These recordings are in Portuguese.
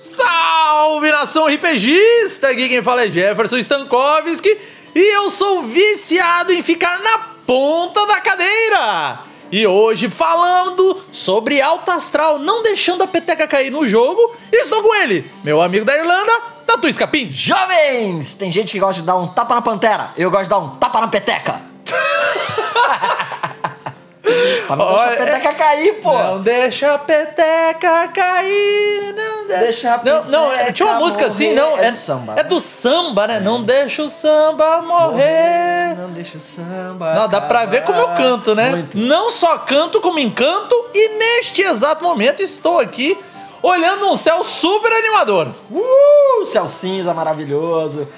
Salve nação RPGista! Aqui quem fala é Jefferson Stankovski e eu sou viciado em ficar na ponta da cadeira. E hoje falando sobre alta astral, não deixando a peteca cair no jogo, estou com ele, meu amigo da Irlanda, Tatu Escapim. Jovens! Tem gente que gosta de dar um tapa na pantera, eu gosto de dar um tapa na peteca. pra não Olha, deixar a peteca cair, pô. Não deixa a peteca cair, não deixa. Deixa a não, não, é- peteca tinha uma música assim, morrer. não? É do samba, É né? do samba, né? Não deixa o samba morrer. Não deixa o samba. Não, dá pra ver como eu canto, né? Muito. Não só canto, como encanto, e neste exato momento estou aqui olhando um céu super animador. Uh, céu cinza maravilhoso.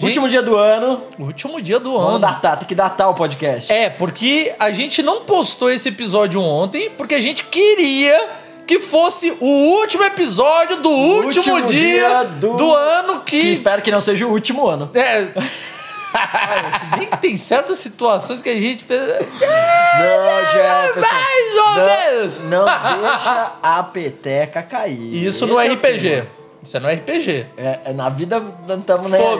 Gente- Último dia do ano. Último dia do Vamos ano. datar, tem que datar o podcast. É, porque a gente não postou esse episódio ontem, porque a gente queria que fosse o último episódio do último, último dia, dia do... do- ano Que que. espero que não seja o último ano. É. Cara, se bem que tem certas situações que a gente pensa. Não, Jefferson. Mais ou não, menos. Não deixa a peteca cair. Isso Esse no é RPG. tema. Isso é no RPG. É, é, na vida não estamos nem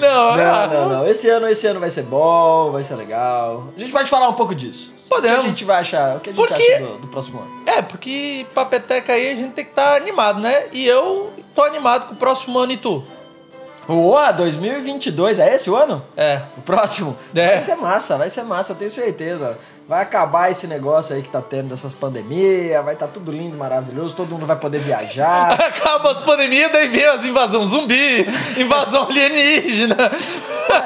não, Não, ah, não, não. Esse ano, esse ano vai ser bom, vai ser legal. A gente pode falar um pouco disso. Podemos. O que a gente vai achar? O que a gente Porque- acha do, do próximo ano? É, porque pra peteca aí a gente tem que estar animado, né? E eu tô animado com o próximo ano e tu. Boa, 2022, é esse o ano? É. O próximo? É. Vai ser massa, vai ser massa, eu tenho certeza. Vai acabar esse negócio aí que tá tendo dessas pandemias, vai estar tá tudo lindo, maravilhoso, todo mundo vai poder viajar. Acaba as pandemias, daí vem as invasão zumbi, invasão alienígena,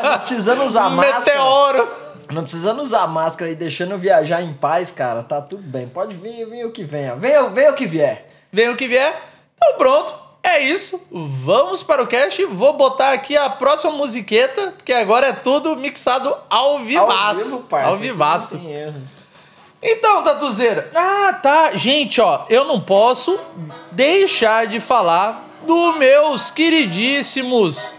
não precisando usar máscara. meteoro. Não precisando usar máscara e deixando viajar em paz, cara, tá tudo bem. Pode vir, vir o que venha. Venha, venha o que vier. Vem o que vier. Então pronto. É isso. Vamos para o cast. Vou botar aqui a próxima musiqueta, porque agora é tudo mixado ao vivaço. Ao vivo. Ao vivaço. Então, Tatuzeira. Ah, tá. Gente, ó, eu não posso deixar de falar dos meus queridíssimos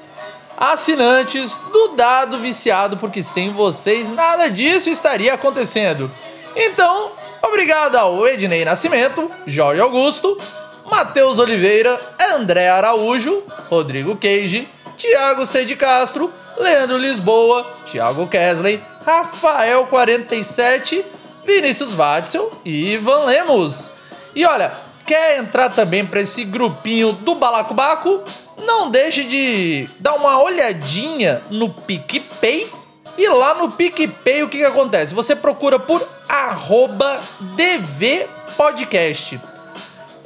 assinantes do Dado Viciado, porque sem vocês nada disso estaria acontecendo. Então, obrigado ao Ednei Nascimento, Jorge Augusto, Matheus Oliveira, André Araújo, Rodrigo Queige, Thiago C. de Castro, Leandro Lisboa, Thiago Kesley, Rafael 47, Vinícius Watzel e Ivan Lemos. E olha, quer entrar também para esse grupinho do Balacobaco? Não deixe de dar uma olhadinha no PicPay. E lá no PicPay o que, que acontece? Você procura por arroba Podcast.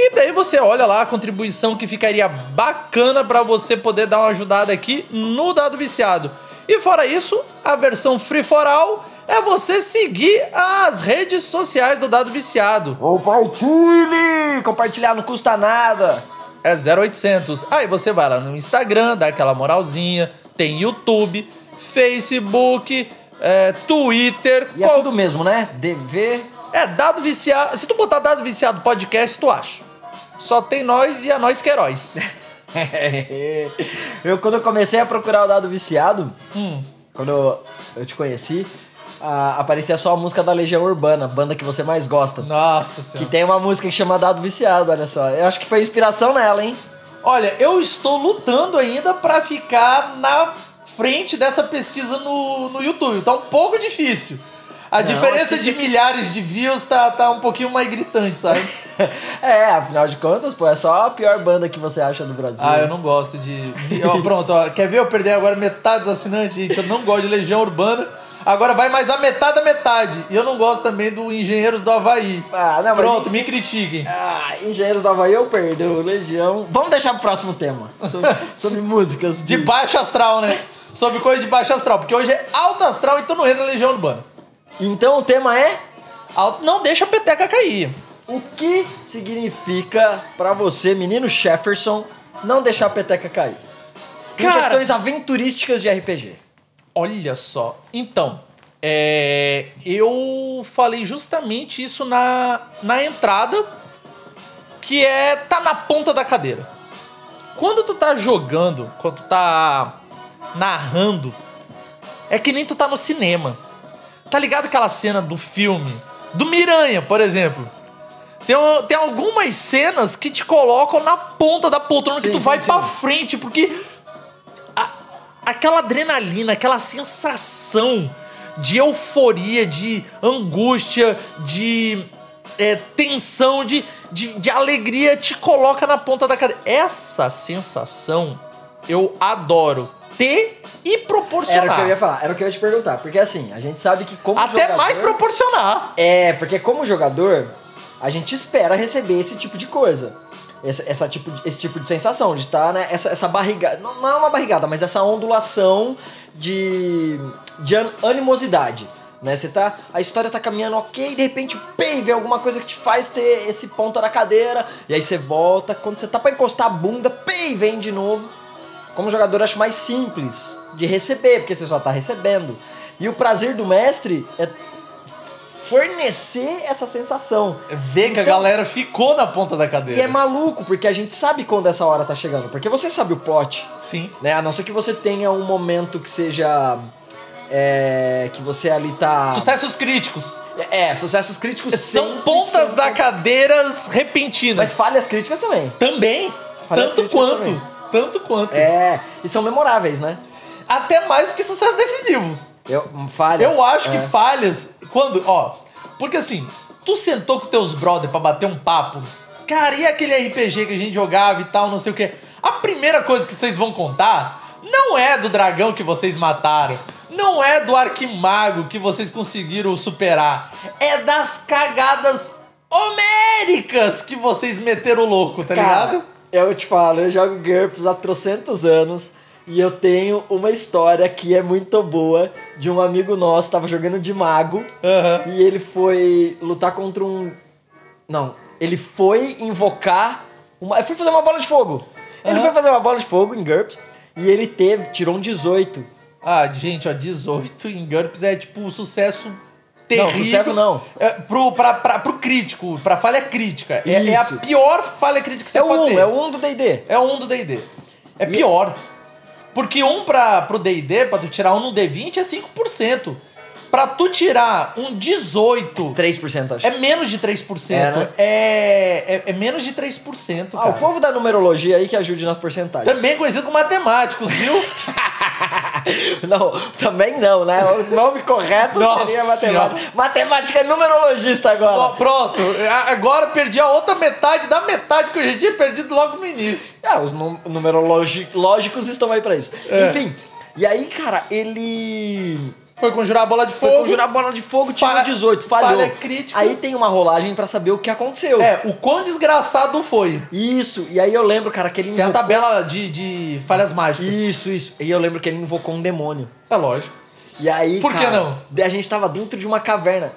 E daí você olha lá a contribuição que ficaria bacana para você poder dar uma ajudada aqui no Dado Viciado. E fora isso, a versão free for all é você seguir as redes sociais do Dado Viciado. Compartilhe! Compartilhar não custa nada. É 0800. Aí você vai lá no Instagram, dá aquela moralzinha, tem YouTube, Facebook, é, Twitter, E é qual- tudo mesmo, né? DV. é Dado Viciado. Se tu botar Dado Viciado Podcast, tu acha. Só tem nós e a nós que heróis. eu, quando eu comecei a procurar o dado viciado, Hum. quando eu, eu te conheci, ah, aparecia só a música da Legião Urbana, banda que você mais gosta. Nossa Que senhora. tem uma música que chama Dado Viciado, olha só. Eu acho que foi inspiração nela, hein? Olha, eu estou lutando ainda pra ficar na frente dessa pesquisa no, no YouTube. Tá um pouco difícil. A diferença de milhares de views tá, tá um pouquinho mais gritante, sabe? é, afinal de contas, pô, é só a pior banda que você acha do Brasil. Ah, eu não gosto de. Ó, pronto, ó, quer ver eu perder agora metade dos assinantes, gente? Eu não gosto de Legião Urbana. Agora vai mais a metade da metade. E eu não gosto também do Engenheiros do Havaí. Ah, não, mas Pronto, me critiquem. Ah, Engenheiros da Havaí eu perdoo, Legião. Vamos deixar pro próximo tema. Sobre, sobre músicas. De baixo astral, né? Sobre coisa de baixo astral. Porque hoje é alto astral, então não entra Legião Urbana. Então o tema é Não deixa a peteca cair. o que significa pra você, menino Jefferson, não deixar a peteca cair. Em Cara- questões aventurísticas de RPG. Olha só. Então, é, eu falei justamente isso na, na entrada, que é tá na ponta da cadeira. Quando tu tá jogando, quando tu tá narrando, é que nem tu tá no cinema. Tá ligado aquela cena do filme? Do Miranha, por exemplo. Tem, tem algumas cenas que te colocam na ponta da poltrona, que Sim, tu sim, vai sim. pra frente, porque a- aquela adrenalina, aquela sensação de euforia, de angústia, de é, tensão, de, de, de alegria te coloca na ponta da cadeira. Essa sensação eu adoro ter e proporcionar. Era o que eu ia falar, era o que eu ia te perguntar. Porque assim, a gente sabe que como Até jogador... mais proporcionar. É, porque como jogador, a gente espera receber esse tipo de coisa. Essa, essa tipo esse tipo de sensação, de estar, né? Essa, essa barrigada. Não, não é uma barrigada, mas essa ondulação de, de an- animosidade. Né? Você tá. A história tá caminhando ok, de repente, pei, vem alguma coisa que te faz ter esse ponto na cadeira. E aí você volta. Quando você tá pra encostar a bunda, pei, vem de novo. Como jogador, acho mais simples de receber, porque você só tá recebendo. E o prazer do mestre é fornecer essa sensação. Ver que a Então- galera ficou na ponta da cadeira. E é maluco, porque a gente sabe quando essa hora tá chegando. Porque você sabe o plot, Sim. né? A não ser que você tenha um momento que seja. É, que você ali tá. Sucessos críticos. É, sucessos críticos São pontas são- da cadeiras repentinas. Mas falhas críticas também. Também. Falhas tanto quanto. também. Tanto quanto. É, e são memoráveis, né? Até mais do que sucesso decisivo. Eu, falhas. Eu acho é. que falhas. Quando. Ó. Porque assim, tu sentou com teus brother pra bater um papo. Cara, e aquele RPG que a gente jogava e tal, não sei o quê. A primeira coisa que vocês vão contar não é do dragão que vocês mataram. Não é do arquimago que vocês conseguiram superar. É das cagadas homéricas que vocês meteram o louco, tá Cara, ligado? Eu te falo, eu jogo GURPS há trocentos anos e eu tenho uma história que é muito boa de um amigo nosso, tava jogando de mago Aham. e ele foi lutar contra um. Não, ele foi invocar. Uma... Ele foi fazer uma bola de fogo. Ele foi fazer uma bola de fogo em GURPS e ele teve, tirou um 18. Ah, gente, ó, 18 em GURPS é tipo um sucesso terrível. Não, não. É, pro, pra, pra, pro crítico, pra falha crítica. É, é a pior falha crítica que você É pode 1, ter. é o 1 do DD. É o 1 do D&D. É E- pior. Porque um pra, pro D&D, pra tu tirar um no D20 é 5%. Pra tu tirar um 18 3%, acho. é menos de 3%. É, né? é, é, é menos de 3%, Ah, cara. o povo da numerologia aí que ajude nas porcentagens. Também conhecido como matemáticos, viu? Não, também não, né? O nome correto Nossa seria matemática. Matemática é numerologista agora. pronto, agora perdi a outra metade da metade que eu já tinha perdido logo no início. Ah, os num- numerológicos estão aí pra isso. É. Enfim, e aí, cara, ele Foi conjurar a bola de foi fogo. conjurar a bola de fogo, tirou Fa- 18, falhou. falha crítica. Aí tem uma rolagem pra saber o que aconteceu. É, o quão desgraçado foi. Isso, e aí eu lembro, cara, que ele Tem a invocou... tabela de, de falhas mágicas. Isso, isso. E eu lembro que ele invocou um demônio. É lógico. E aí, Por que cara, não? A gente tava dentro de uma caverna.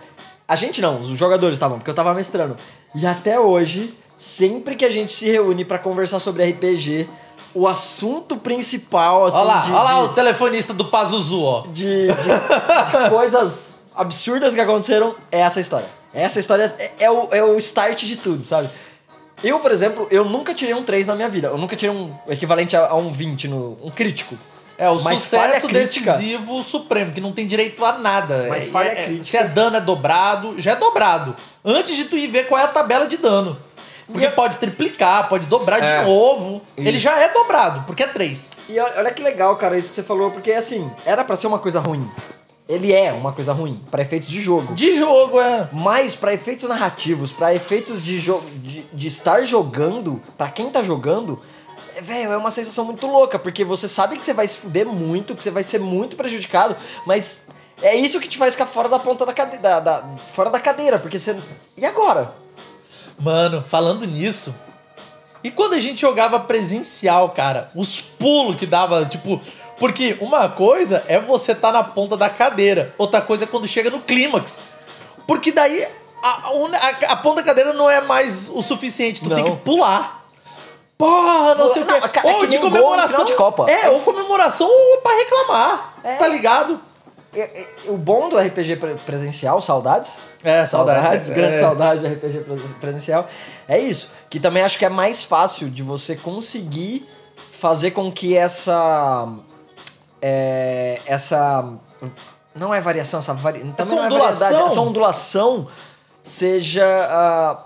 A gente não, os jogadores estavam, porque eu tava mestrando. E até hoje, sempre que a gente se reúne pra conversar sobre RPG, o assunto principal, assim, Olha lá, de, olha lá de- o telefonista do Pazuzu, ó. de, de- coisas absurdas que aconteceram é essa história. Essa história é, é o, é o start de tudo, sabe? Eu, por exemplo, eu nunca tirei um 3 na minha vida. Eu nunca tirei um equivalente a, a um 20, no, um crítico. É o Mas sucesso crítica. decisivo supremo, que não tem direito a nada. Mas falha é- é- crítica. Se é dano, é dobrado, já é dobrado. Antes de tu ir ver qual é a tabela de dano. Porque eu- pode triplicar, pode dobrar É. de novo. Isso. Ele já é dobrado, porque é 3. E olha, que legal, cara, isso que você falou, porque assim, era pra ser uma coisa ruim. Ele é uma coisa ruim, pra efeitos de jogo. De jogo, é. Mas pra efeitos narrativos, pra efeitos de, jo de, de estar jogando, pra quem tá jogando, é, velho, é uma sensação muito louca, porque você sabe que você vai se fuder muito, que você vai ser muito prejudicado, mas é isso que te faz ficar fora da ponta da cadeira, da, da- fora da cadeira, porque você... E agora? Mano, falando nisso. E quando a gente jogava presencial, cara, os pulos que dava, tipo. Porque uma coisa é você tá na ponta da cadeira, outra coisa é quando chega no clímax. Porque daí a, a, a ponta da cadeira não é mais o suficiente, tu tem Não. que pular. Porra, não Pula- sei o quê. é ou que de gol comemoração. final de Copa. É, ou comemoração ou pra reclamar. É. Tá ligado? É, é, O bom do RPG pre- presencial, saudades, É, Saudades, grande É. saudade do RPG pres- presencial. É isso. Que também acho que é mais fácil de você conseguir fazer com que essa. é, essa. Não é variação, essa vari, Essa é ondulação. variedade, essa ondulação seja. ah,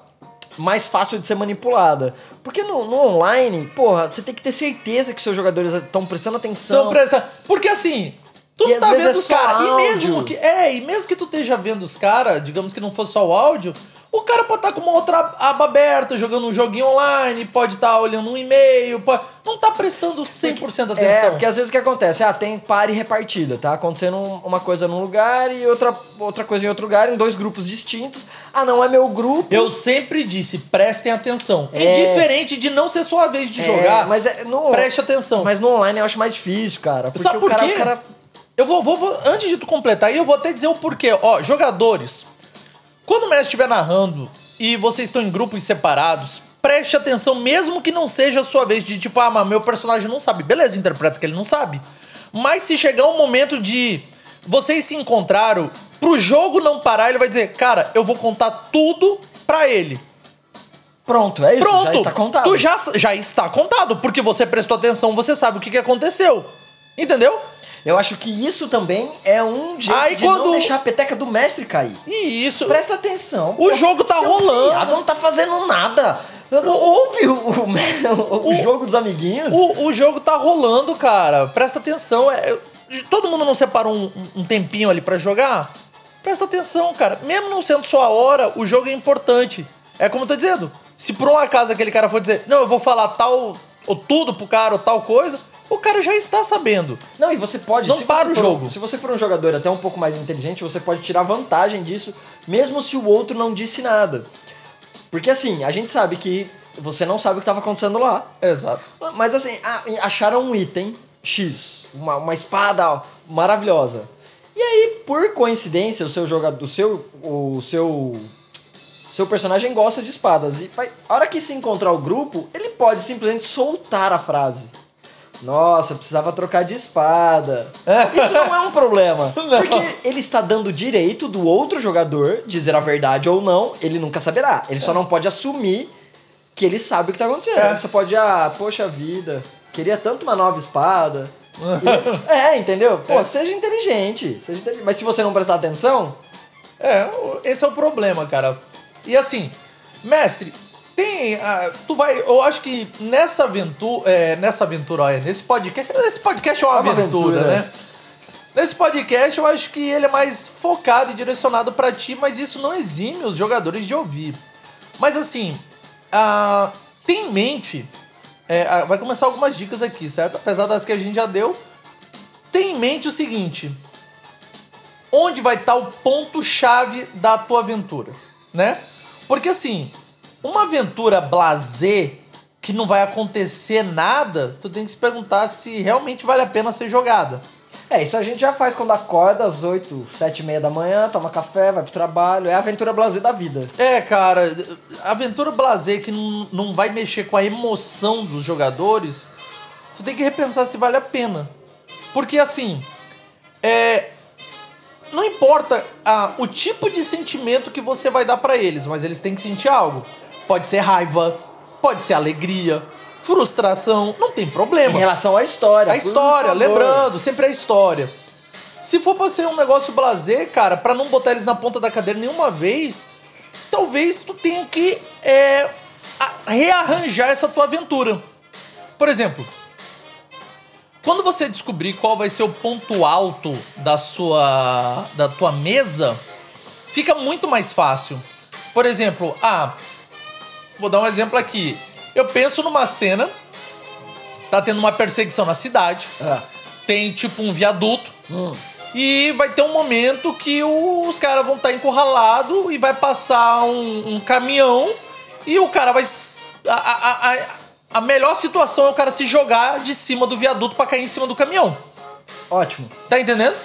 mais fácil de ser manipulada. Porque no, no online, porra, você tem que ter certeza que seus jogadores estão prestando atenção. Então presta. Porque assim, tu às tá vezes vendo é os só caras. E mesmo que. É, e mesmo que tu esteja vendo os caras, digamos que não fosse só o áudio, o cara pode estar com uma outra aba aberta, jogando um joguinho online, pode estar olhando um e-mail, pode... não tá prestando 100% atenção. É, porque às vezes o que acontece? Ah, tem pare repartida, tá acontecendo um- uma coisa num lugar e outra, outra coisa em outro lugar, em dois grupos distintos. Ah, não é meu grupo. Eu sempre disse, prestem atenção. É. Indiferente de não ser sua vez de É, jogar, mas é, no, preste atenção. Mas no online eu acho mais difícil, cara. Porque Sabe o por cara, quê? o cara Eu vou, vou- vou- antes de tu completar aí, eu vou até dizer o porquê. Ó, jogadores, quando o mestre estiver narrando e vocês estão em grupos separados, preste atenção, mesmo que não seja a sua vez de tipo, ah, mas meu personagem não sabe. Beleza, interpreta que ele não sabe. Mas se chegar um momento de vocês se encontraram, pro jogo não parar, ele vai dizer, cara, eu vou contar tudo pra ele. Pronto, é isso. Pronto, Já está contado. tu já, já está contado, porque você prestou atenção, você sabe o que, que aconteceu. Entendeu? Eu acho que isso também é um jeito Aí de quando- não deixar a peteca do mestre cair. E isso. Presta atenção. O jogo tá rolando. viado não tá fazendo nada. Ouve o, o- o jogo dos amiguinhos. O, jogo tá rolando, cara. Presta atenção. É, todo mundo não separou um, um tempinho ali pra jogar? Presta atenção, cara. Mesmo não sendo sua hora, o jogo é importante. É como eu tô dizendo. Se por um acaso aquele cara for dizer, não, eu vou falar tal, ou tudo pro cara, ou tal coisa, o cara já está sabendo. Não, e você pode. Não para o jogo. Se você for um jogador até um pouco mais inteligente, você pode tirar vantagem disso, mesmo se o outro não disse nada. Porque assim, a gente sabe que você não sabe o que estava acontecendo lá. Exato. Mas assim, acharam um item X, uma, uma espada maravilhosa. E aí, por coincidência, o seu jogador, o seu, o seu, seu personagem gosta de espadas. E a hora que se encontrar o grupo, ele pode simplesmente soltar a frase. Nossa, eu precisava trocar de espada. Isso não é um problema. Não. Porque ele está dando direito do outro jogador dizer a verdade ou não, ele nunca saberá. Ele só não pode assumir que ele sabe o que está acontecendo. É. Você pode, ah, poxa vida, queria tanto uma nova espada. E- é, entendeu? Pô, seja inteligente, seja inteligente. Mas se você não prestar atenção, É, esse é o problema, cara. E assim, mestre, tem. ah, tu vai. Eu acho que nessa aventura. É, nessa aventura, olha, nesse podcast. Esse podcast é uma, É uma aventura, aventura. né? Nesse podcast, eu acho que ele é mais focado e direcionado pra ti, mas isso não exime os jogadores de ouvir. Mas assim, ah, tem em mente. é, ah, vai começar algumas dicas aqui, certo? Apesar das que a gente já deu. Tem em mente o seguinte: onde vai estar o ponto-chave da tua aventura, né? Porque assim, uma aventura blazer que não vai acontecer nada, tu tem que se perguntar se realmente vale a pena ser jogada. é, isso a gente já faz quando acorda às 8, 7 e meia da manhã, toma café, vai pro trabalho. É a aventura blazer da vida. É, cara, aventura blazer que não, não vai mexer com a emoção dos jogadores, tu tem que repensar se vale a pena. Porque assim, é. Não importa o tipo de sentimento que você vai dar pra eles, mas eles têm que sentir algo. Pode ser raiva, pode ser alegria, frustração, não tem Em problema. relação à história. A história, lembrando, sempre a história. Se for pra ser um negócio blazer, cara, pra não botar eles na ponta da cadeira nenhuma vez, talvez tu tenha que é, rearranjar essa tua aventura. Por exemplo, quando você descobrir qual vai ser o ponto alto da sua da tua mesa, fica muito mais fácil. Por exemplo, ah, vou dar um exemplo aqui. Eu penso numa cena, tá tendo uma perseguição na cidade, Ah, tem tipo um viaduto hum. e vai ter um momento que os caras vão estar encurralados e vai passar um, um caminhão e o cara vai. A, a, a, a melhor situação é o cara se jogar de cima do viaduto pra cair em cima do caminhão. Ótimo. Tá entendendo?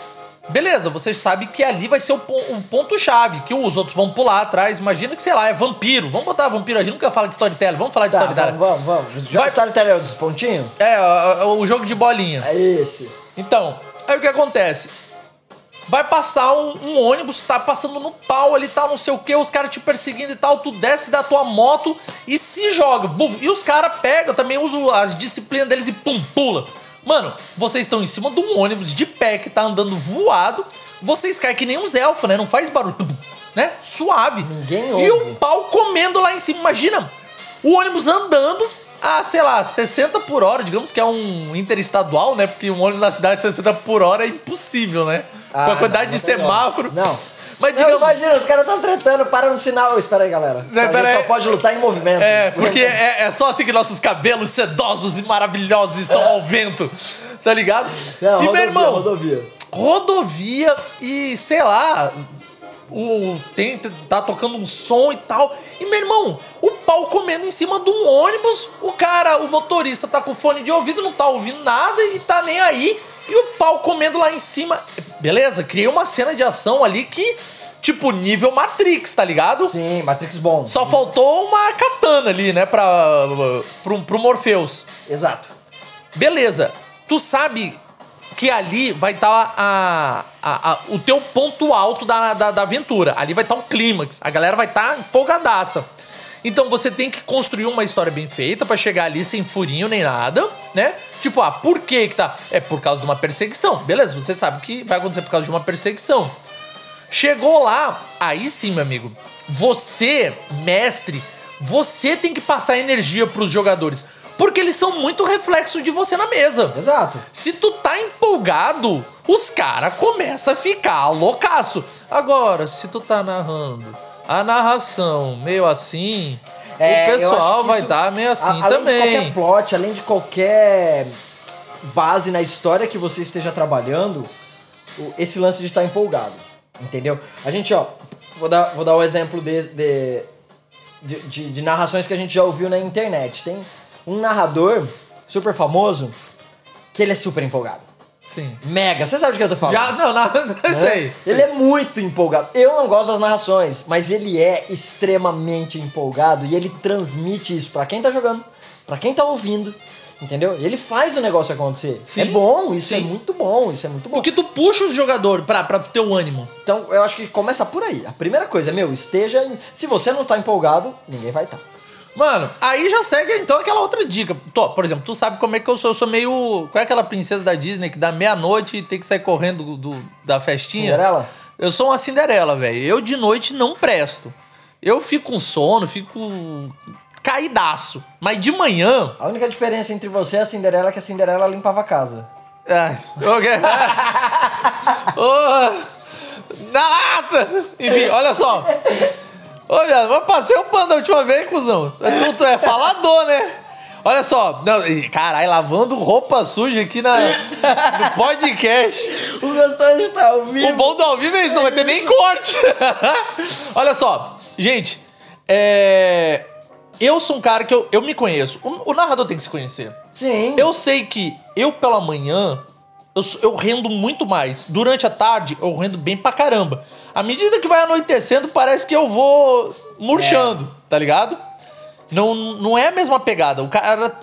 Beleza, vocês sabem que ali vai ser o, o ponto-chave, que os outros vão pular atrás. Imagina que, sei lá, é vampiro. Vamos botar vampiro, a gente nunca fala de storytelling, vamos falar de Tá, storytelling. vamos, vamos, vamos. Já Vai- storyteller dos pontinhos? É, o, o jogo de bolinha. É esse. Então, aí o que acontece? Vai passar um, um ônibus, tá passando no pau ali, tal, não sei o que, os caras te perseguindo e tal, tu desce da tua moto e se joga. Buf, E os caras pegam, também usam as disciplinas deles e pum, pula. Mano, vocês estão em cima de um ônibus de pé que tá andando voado, vocês caem que nem uns elfos, né? Não faz barulho. Né? Suave. Ninguém E ouve. o pau comendo lá em cima. Imagina, o ônibus andando a, sei lá, 60 por hora, digamos que é um interestadual, né? Porque um ônibus na cidade 60 por hora é impossível, né? Com Ah, a quantidade não, de não como. semáforo. Não. Mas Não, digamos, imagina, os caras estão tretando, para no sinal. Espera aí, galera. Não, a gente aí. só pode lutar em movimento. É, porque é, é só assim que nossos cabelos sedosos e maravilhosos estão ao vento. Tá ligado? Não, e rodovia, meu irmão, rodovia. rodovia e sei lá, o tem tá tocando um som e tal. E meu irmão, o pau comendo em cima de um ônibus, o cara, o motorista tá com fone de ouvido, não tá ouvindo nada e tá nem aí. E o pau comendo lá em cima. Beleza, criei uma cena de ação ali que tipo nível Matrix, tá ligado? Sim, Matrix bom. Só faltou uma katana ali, né, pra, pro, pro Morpheus. Exato. Beleza, tu sabe que ali vai estar a, a- a- o teu ponto alto da, da, da aventura. Ali vai estar um clímax. A galera vai estar empolgadaça. Então você tem que construir uma história bem feita pra chegar ali sem furinho nem nada, né? Tipo, ah, por que que tá? É por causa de uma perseguição. Beleza, você sabe que vai acontecer por causa de uma perseguição. Chegou lá, aí sim, meu amigo. Você, mestre, você tem que passar energia pros jogadores. Porque eles são muito reflexo de você na mesa. Exato. Se tu tá empolgado, os caras começam a ficar loucaço. Agora, se tu tá narrando a narração meio assim, É, o pessoal vai isso- estar meio assim A- além de também. qualquer plot, além de qualquer base na história que você esteja trabalhando, esse lance de estar empolgado. Entendeu? A gente, ó, vou dar, vou dar um exemplo de, de, de, de- de narrações que a gente já ouviu na internet. Tem um narrador super famoso que ele é super empolgado. Sim. Mega, você sabe de que eu tô falando? Já, não, não, não né? sei. Ele é muito empolgado. Eu não gosto das narrações, mas ele é extremamente empolgado e ele transmite isso pra quem tá jogando, pra quem tá ouvindo, entendeu? Ele faz o negócio acontecer. Sim. É bom, isso é Sim. muito bom, isso é muito bom. Porque tu puxa os jogadores pra, pra teu ânimo. Então, eu acho que começa por aí. A primeira coisa é, meu, esteja. em- Se você não tá empolgado, ninguém vai estar. Mano, aí já segue então aquela outra dica. Tô, por exemplo, tu sabe como é que eu sou? Eu sou meio. Qual é aquela princesa da Disney que dá meia-noite e tem que sair correndo do, do- da festinha? Cinderela? Eu sou uma Cinderela, velho. Eu de noite não presto. Eu fico com sono, fico caidaço. Mas de manhã. A única diferença entre você e a Cinderela é que a Cinderela limpava a casa. Ai, ok. Ô, na lata! Enfim, olha só. Ô, viado, mas passei o pano da última vez, cuzão. Tu, tu é falador, né? Olha só, não, caralho, lavando roupa suja aqui na, no podcast. O gostoso tá ao vivo. O bom do ao vivo é isso, não vai ter nem corte. Olha só, gente, é, eu sou um cara que eu, eu me conheço. O, o narrador tem que se conhecer. Sim. Eu sei que eu pela manhã eu, eu rendo muito mais. Durante a tarde eu rendo bem pra caramba. À medida que vai anoitecendo, parece que eu vou murchando, tá ligado? Não, não é a mesma pegada. O cara.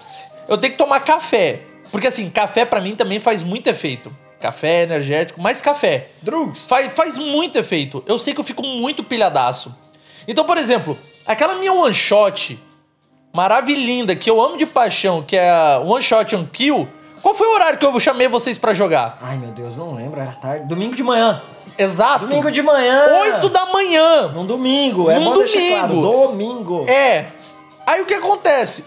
Eu tenho que tomar café. Porque assim, café pra mim também faz muito efeito. Café energético, mais café. Drugs. Faz, faz muito efeito. Eu sei que eu fico muito pilhadaço. Então, por exemplo, aquela minha one shot maravilhinda que eu amo de paixão, que é a one shot on kill. Qual foi o horário que eu chamei vocês pra jogar? Ai, meu Deus, não lembro, era tarde. Domingo de manhã. Exato. Domingo de manhã. 8 da manhã. Num domingo, é Num deixar claro. domingo. Domingo. É. Aí o que acontece?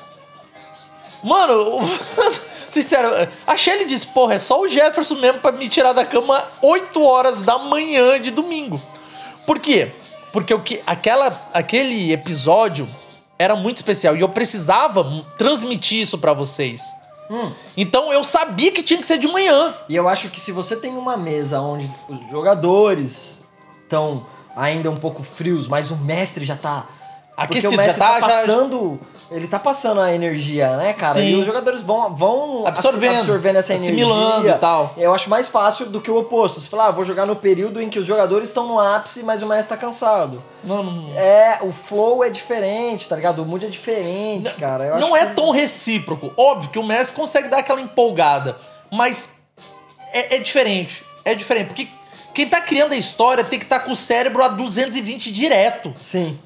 Mano, sincero, a Shelly diz, porra, é só o Jefferson mesmo pra me tirar da cama 8 horas da manhã de domingo. Por quê? Porque o que, aquela, aquele episódio era muito especial e eu precisava transmitir isso pra vocês. Hum. Então eu sabia que tinha que ser de manhã. E eu acho que se você tem uma mesa onde os jogadores estão ainda um pouco frios, mas o mestre já tá. Porque Aquecido, o mestre já tá- já- passando. Ele tá passando a energia, né, cara? Sim. E os jogadores vão, vão Absorvendo, absorvendo essa assimilando energia. e tal. Eu acho mais fácil do que o oposto. Você fala, ah, vou jogar no período em que os jogadores estão no ápice, mas o mestre tá cansado. Não, não- É, o flow é diferente, tá ligado? O mood é diferente, cara. Eu não é que- tão recíproco. Óbvio que o Messi consegue dar aquela empolgada, mas é, é diferente. É diferente, porque quem tá criando a história tem que estar com o cérebro a 220 direto. Sim.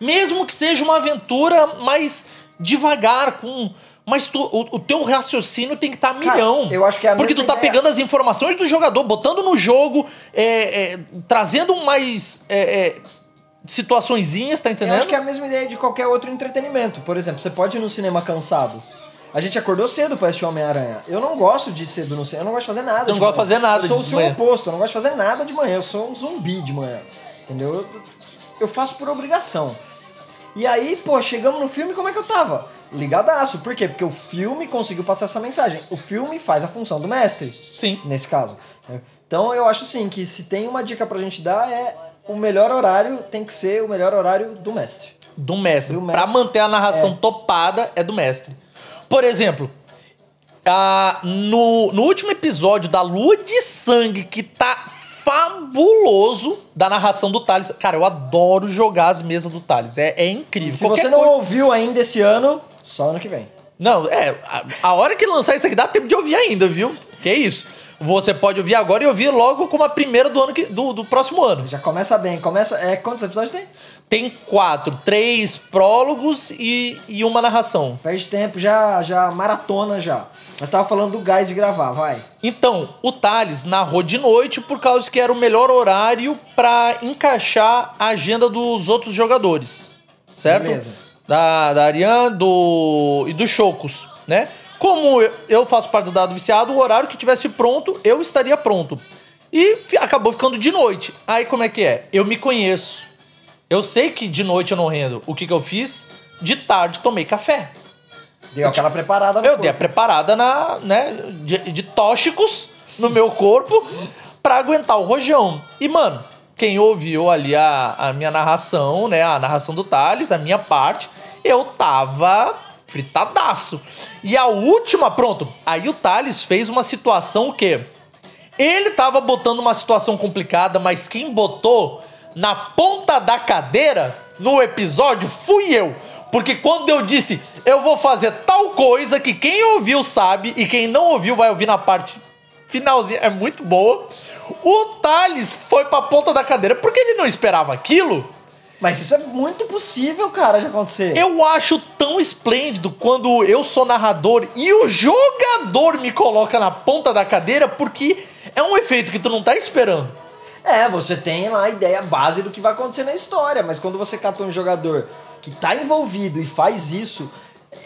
Mesmo que seja uma aventura mais devagar, com. Mas tu- o, o teu raciocínio tem que estar Cara, milhão. eu acho que é a Porque tu tá ideia. pegando as informações do jogador, botando no jogo, é, é, trazendo mais. é, é, situaçõezinhas, tá Eu entendendo? acho que é a mesma ideia de qualquer outro entretenimento. Por exemplo, você pode ir no cinema cansado. A gente acordou cedo pra assistir Homem-Aranha. Eu não gosto de cedo no cinema, eu não gosto de fazer nada. Não de gosto de fazer nada Eu sou o seu manhã. oposto, eu não gosto de fazer nada de manhã. Eu sou um zumbi de manhã. Entendeu? Eu, eu faço por obrigação. E aí, pô, chegamos no filme, como é que eu tava? Ligadaço. Por quê? Porque o filme conseguiu passar essa mensagem. O filme faz a função do mestre Sim. nesse caso. Então eu acho assim que se tem uma dica pra gente dar é o melhor horário tem que ser o melhor horário do mestre. Do mestre. Do mestre. Pra manter a narração É. topada é do mestre. Por exemplo, ah, no, no último episódio da Lua de Sangue, que tá fabuloso da narração do Thales. Cara, eu adoro jogar as mesas do Thales. É, é incrível. Se Qualquer você não coisa- ouviu ainda esse ano, só ano que vem. Não, é. A, a hora que lançar isso aqui dá tempo de ouvir ainda, viu? Que isso. Você pode ouvir agora e ouvir logo como a primeira do ano que, do, do próximo ano. Já começa bem. Começa. É, quantos episódios tem? Tem quatro, três prólogos e, e uma narração. Perde tempo, já, já maratona já. Mas tava falando do gás de gravar, vai. Então, o Thales narrou de noite por causa que era o melhor horário pra encaixar a agenda dos outros jogadores. Certo? Beleza. Da, da Ariane do, e dos Chocos, né? Como eu- faço parte do dado viciado, o horário que tivesse pronto, eu estaria pronto. E acabou ficando de noite. Aí como é que é? Eu me conheço. Eu sei que de noite eu não rendo. O que, que eu fiz? De tarde tomei café. Deu aquela preparada no Eu dei a corpo. preparada na, né, de, de tóxicos no meu corpo pra aguentar o rojão. E, mano, quem ouviu ali a, a minha narração, né, a narração do Thales, a minha parte, eu tava fritadaço. E a última, pronto, aí o Thales fez uma situação o quê? Ele tava botando uma situação complicada, mas quem botou na ponta da cadeira no episódio fui eu. Porque quando eu disse eu vou fazer tal coisa que quem ouviu sabe e quem não ouviu vai ouvir na parte finalzinha, é muito boa. O Thales foi pra ponta da cadeira porque ele não esperava aquilo. Mas isso é muito possível, cara, de acontecer. Eu acho tão esplêndido quando eu sou narrador e o jogador me coloca na ponta da cadeira porque é um efeito que tu não tá esperando. É, você tem lá a ideia base do que vai acontecer na história, mas quando você cata um jogador que tá envolvido e faz isso,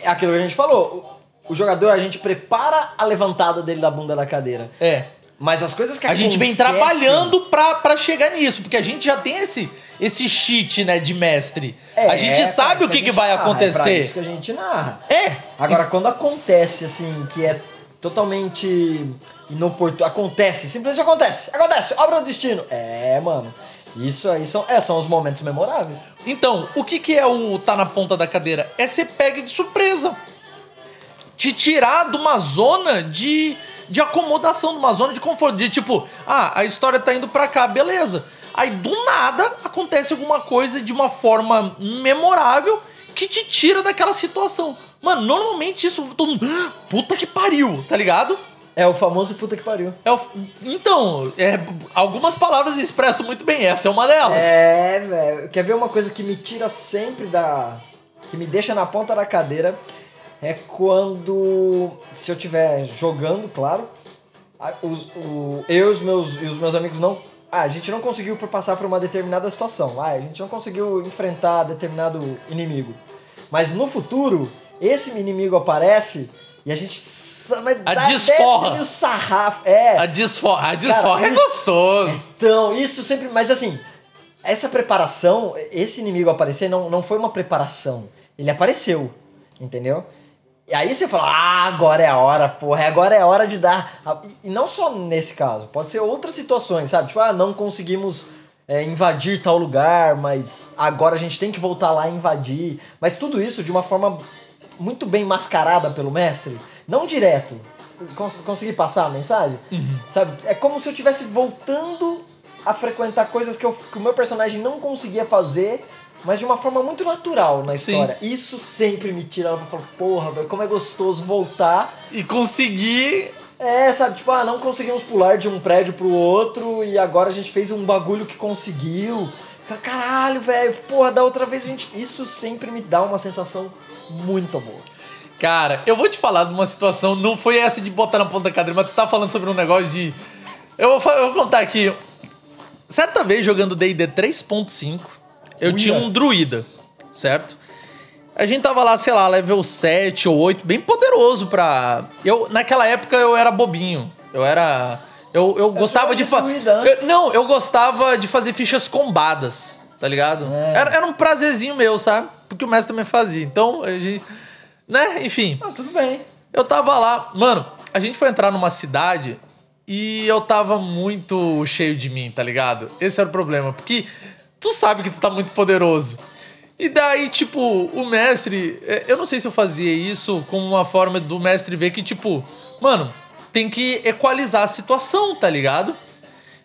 é aquilo que a gente falou. O, o jogador, a gente prepara a levantada dele da bunda da cadeira. É. Mas as coisas que A gente vem trabalhando pra, pra chegar nisso, porque a gente já tem esse, esse cheat, né, de mestre. É, a gente pra sabe o que, que gente vai narra, É acontecer. isso que a gente narra. É. Agora, quando acontece, assim, que é totalmente inoportuno. Acontece, simplesmente acontece. Acontece, obra do destino. É, mano. Isso aí são, é, são os momentos memoráveis. Então, o que, que é o tá na ponta da cadeira? É ser pega de surpresa. Te tirar de uma zona de, de acomodação, de uma zona de conforto. De tipo, ah, a história tá indo pra cá, beleza. Aí do nada acontece alguma coisa de uma forma memorável que te tira daquela situação. Mano, normalmente isso todo mundo. "Ah, Puta que pariu, tá ligado? É o famoso puta que pariu. É o- então, é, algumas palavras expressam muito bem, essa é uma delas. É, velho. Quer ver uma coisa que me tira sempre da. que me deixa na ponta da cadeira? É quando. Se eu estiver jogando, claro. os- o- eu e os, meus, e os meus amigos não. Ah, a gente não conseguiu passar por uma determinada situação. Ah, a gente não conseguiu enfrentar determinado inimigo. Mas no futuro, esse inimigo aparece e a gente. A desforra. o sarrafo. É. A desforra, a desforra é isso- gostoso. Então, isso sempre. Mas assim, essa preparação, esse inimigo aparecer não, não foi uma preparação. Ele apareceu. Entendeu? E aí você fala, ah, agora é a hora, porra, agora é a hora de dar. a- E não só nesse caso, pode ser outras situações, sabe? Tipo, ah, não conseguimos é, invadir tal lugar, mas agora a gente tem que voltar lá e invadir. Mas tudo isso de uma forma muito bem mascarada pelo mestre, não direto. Cons consegui passar a mensagem? Sabe? É como se eu estivesse voltando a frequentar coisas que, eu, que o meu personagem não conseguia fazer, mas de uma forma muito natural na Sim. história. Isso sempre me tira, eu falo, porra, velho, como é gostoso voltar. E conseguir. É, sabe, tipo, ah, não conseguimos pular de um prédio pro outro e agora a gente fez um bagulho que conseguiu. Caralho, velho, porra, da outra vez a gente. Isso sempre me dá uma sensação muito boa. Cara, eu vou te falar de uma situação, não foi essa de botar na ponta da cadeira, mas tu tá falando sobre um negócio de. Eu vou, eu vou contar aqui. Certa vez jogando DD 3.5, eu Uia. tinha um druida, certo? A gente tava lá, sei lá, level 7 ou 8, bem poderoso pra. Eu, naquela época eu era bobinho. Eu era. Eu, eu gostava de fazer. né? Não, eu gostava de fazer fichas combadas, tá ligado? É. Era, era um prazerzinho meu, sabe? Porque o mestre também fazia. Então, a gente. Né? Enfim. Ah, tudo bem. Eu tava lá, mano, a gente foi entrar numa cidade e eu tava muito cheio de mim, tá ligado? Esse era o problema, porque tu sabe que tu tá muito poderoso. E daí, tipo, o mestre, é, eu não sei se eu fazia isso como uma forma do mestre ver que, tipo, mano, tem que equalizar a situação, tá ligado?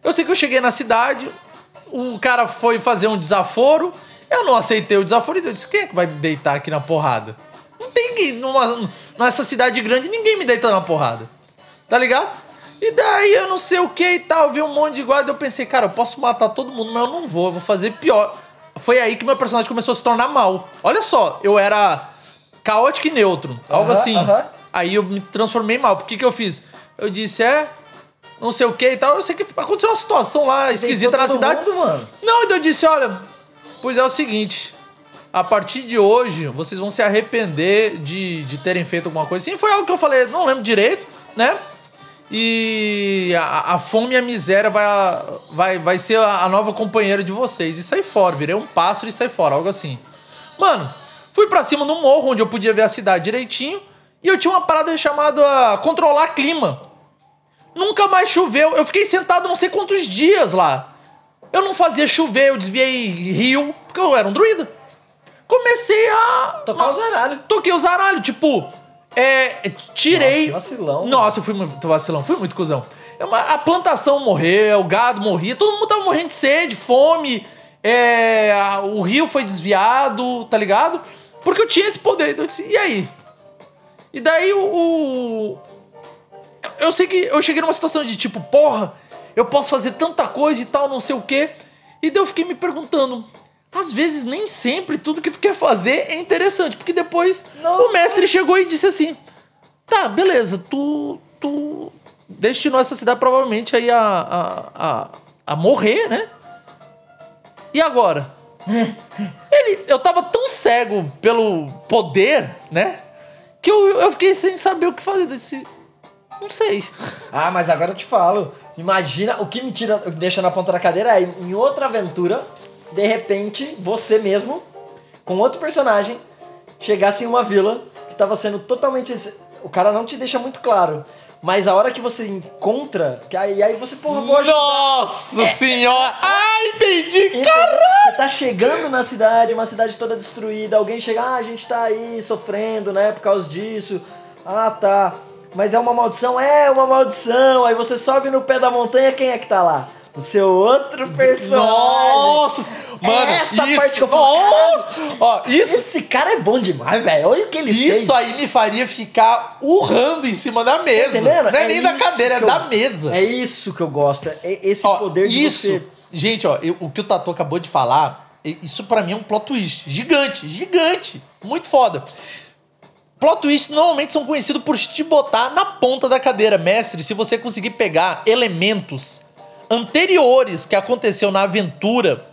Eu sei que eu cheguei na cidade, o cara foi fazer um desaforo, eu não aceitei o desaforo e eu disse: quem é que vai me deitar aqui na porrada? Não tem que. Numa, nessa cidade grande, ninguém me deita na porrada. Tá ligado? E daí eu não sei o que e tal, vi um monte de guarda. Eu pensei, cara, eu posso matar todo mundo, mas eu não vou, eu vou fazer pior. Foi aí que meu personagem começou a se tornar mal. Olha só, eu era caótico e neutro, algo Aham, assim. aham. Aí eu me transformei mal. Por que, que eu fiz? Eu disse, é, não sei o que e tal. Eu sei que aconteceu uma situação lá esquisita na cidade. mundo, mano. Não, então eu disse, olha, pois é o seguinte, a partir de hoje, vocês vão se arrepender de, de terem feito alguma coisa. Sim, foi algo que eu falei, não lembro direito, né? E a, a fome e a miséria vai, vai, vai ser a, a nova companheira de vocês. E saí fora, virei um pássaro e saí fora, algo assim. Mano, fui pra cima no morro, onde eu podia ver a cidade direitinho, e eu tinha uma parada chamada controlar clima. Nunca mais choveu, eu fiquei sentado não sei quantos dias lá. Eu não fazia chover, eu desviei rio, porque eu era um druida. Comecei a. Tocar o zaralho. Toquei o zaralho, tipo. É. Tirei. Nossa, vacilão. Nossa, eu fui muito vacilão, fui muito cuzão. É A plantação morreu, o gado morria, todo mundo tava morrendo de sede, fome. É, o rio foi desviado, tá ligado? Porque eu tinha esse poder. Então eu disse, e aí? E daí o. o- eu sei que eu cheguei numa situação de tipo, porra, eu posso fazer tanta coisa e tal, não sei o quê. E daí eu fiquei me perguntando, às vezes nem sempre tudo que tu quer fazer é interessante, porque depois Não. o mestre chegou e disse assim: "Tá, beleza, tu tu destinou essa cidade provavelmente aí a a, a, a morrer, né? E agora?" Ele, eu tava tão cego pelo poder, né? Que eu, eu fiquei sem saber o que fazer. Eu disse, não sei. Ah, mas agora eu te falo. Imagina o que me tira, deixa na ponta da cadeira é em outra aventura, de repente, você mesmo, com outro personagem, chegasse em uma vila que tava sendo totalmente. O cara não te deixa muito claro. Mas a hora que você encontra, que aí, aí você, porra, vou ajudar. Nossa senhora! Ah, entendi! Entendeu? Você tá chegando na cidade, uma cidade toda destruída, alguém chega, ah, a gente tá aí sofrendo, né, por causa disso. Ah, tá. Mas é uma maldição? É uma maldição. Aí você sobe no pé da montanha, quem é que tá lá? O seu outro personagem. Nossa! Mano, Essa isso, parte que eu falo! Ó, isso, Esse cara é bom demais, velho. Olha o que ele fez. isso aí me faria ficar urrando em cima da mesa. Entendendo? Não é, nem da isso cadeira, é eu- da mesa. É isso que eu gosto. É esse Ó, poder de isso, você... gente, ó, eu- o que o Tatu acabou de falar, isso pra mim é um plot twist gigante, gigante, muito foda. Plot twists normalmente são conhecidos por te botar na ponta da cadeira, mestre. Se você conseguir pegar elementos anteriores que aconteceu na aventura,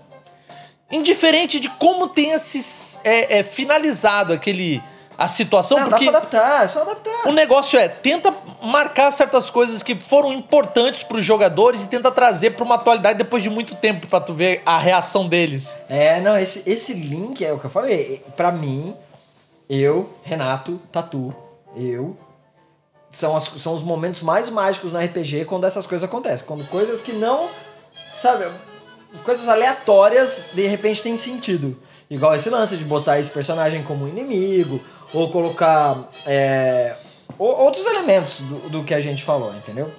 indiferente de como tenha se é, é, finalizado aquele a situação, Não, porque dá pra adaptar, é só adaptar. o negócio é, tenta marcar certas coisas que foram importantes pros jogadores e tenta trazer pra uma atualidade depois de muito tempo pra tu ver a reação deles. É, não, esse, esse link é o que eu falei. Pra mim, eu, Renato, Tatu, eu. São, as, são os momentos mais mágicos no RPG quando essas coisas acontecem. Quando coisas que não. Sabe? Coisas aleatórias de repente têm sentido. Igual esse lance de botar esse personagem como inimigo, ou colocar. é, outros elementos do, do que a gente falou, entendeu?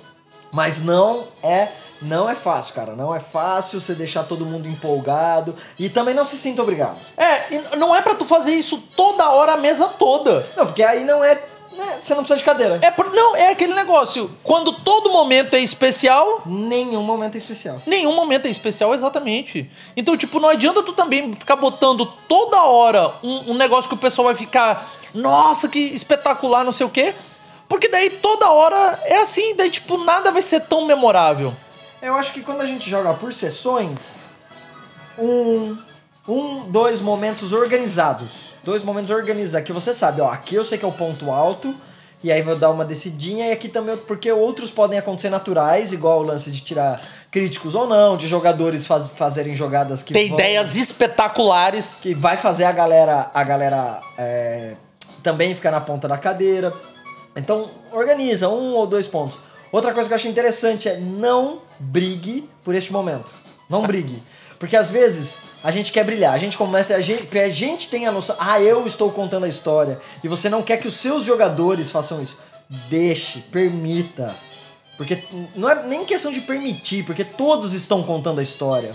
Mas não é não é fácil, cara. Não é fácil você deixar todo mundo empolgado e também não se sinta obrigado. É, e não é pra tu fazer isso toda hora a mesa toda. Não, porque aí não é, né, você não precisa de cadeira. É por, não, é aquele negócio, quando todo momento é especial, Nenhum momento é especial. nenhum momento é especial exatamente. Então, tipo, não adianta tu também ficar botando toda hora um, um negócio que o pessoal vai ficar, nossa, que espetacular, não sei o quê. Porque daí toda hora é assim, daí tipo, nada vai ser tão memorável. Eu acho que quando a gente joga por sessões, um, um, dois momentos organizados. Dois momentos organizados. Que você sabe, ó, aqui eu sei que é o ponto alto. E aí vou dar uma descidinha. E aqui também, porque outros podem acontecer naturais, igual o lance de tirar críticos ou não, de jogadores faz- fazerem jogadas que Tem vão- ideias espetaculares. que vai fazer a galera a galera é, também ficar na ponta da cadeira. Então, organiza um ou dois pontos. Outra coisa que eu achei interessante é não brigue por este momento. Não brigue. Porque às vezes a gente quer brilhar, a gente começa, a gente, a gente tem a noção, ah, eu estou contando a história, e você não quer que os seus jogadores façam isso. Deixe, permita. Porque não é nem questão de permitir, porque todos estão contando a história.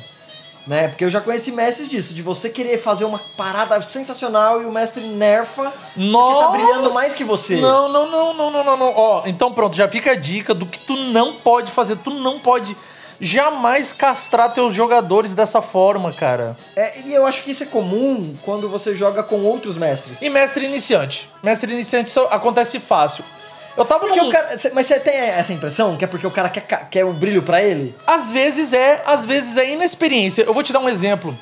Né? Porque eu já conheci mestres disso, de você querer fazer uma parada sensacional e o mestre nerfa Nossa! tá brilhando mais que você. Não, não, não, não, não, não, não. Ó, então pronto, já fica a dica do que tu não pode fazer. Tu não pode jamais castrar teus jogadores dessa forma, cara. É, e eu acho que isso é comum quando você joga com outros mestres. E mestre iniciante. Mestre iniciante acontece fácil. Eu tava Porque o cara, mas você tem essa impressão que é porque o cara quer, quer o brilho pra ele? Às vezes é, às vezes é inexperiência. Eu vou te dar um exemplo.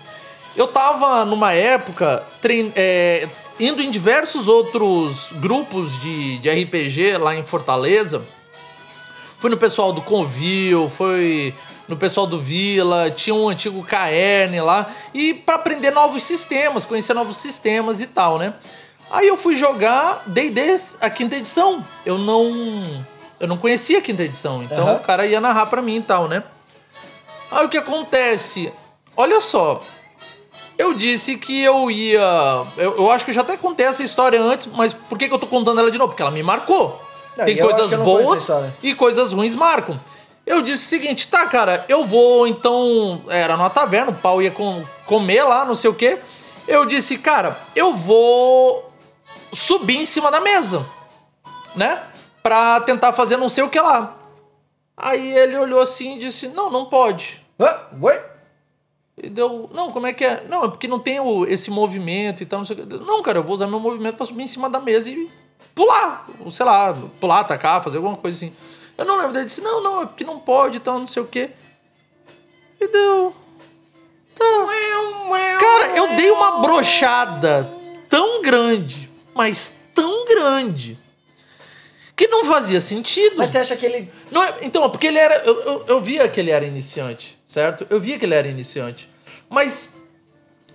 Eu tava numa época trein- é, indo em diversos outros grupos de, de RPG lá em Fortaleza. Fui no pessoal do Convil, foi no pessoal do Vila, tinha um antigo Caerne lá. E pra aprender novos sistemas, conhecer novos sistemas e tal, né? Aí eu fui jogar D&D a quinta edição. Eu não eu não conhecia a quinta edição, então Aham. o cara ia narrar pra mim e tal, né? Aí o que acontece? Olha só, eu disse que eu ia. Eu, eu acho que eu já até contei essa história antes, mas por que, que eu tô contando ela de novo? Porque ela me marcou. Não, Tem coisas boas e coisas ruins marcam. Eu disse o seguinte, tá, cara, eu vou então. Era numa taverna, o pau ia com- comer lá, não sei o quê. Eu disse, cara, eu vou subir em cima da mesa, né? Pra tentar fazer não sei o que lá. Aí ele olhou assim e disse: Não, não pode. Hã? Oi? E deu, não, como é que é? Não, é porque não tem o- esse movimento e tal, não sei o que. Não, cara, eu vou usar meu movimento pra subir em cima da mesa e pular. Sei lá, pular, atacar, fazer alguma coisa assim. Eu não lembro. Ele disse, não, não, é porque não pode e tal, não sei o que. E deu. Tá. Cara, eu dei uma brochada tão grande, mas tão grande, que não fazia sentido. Mas você acha que ele. Não é- então, é porque ele era. Eu, eu, eu via que ele era iniciante, certo? Eu via que ele era iniciante. Mas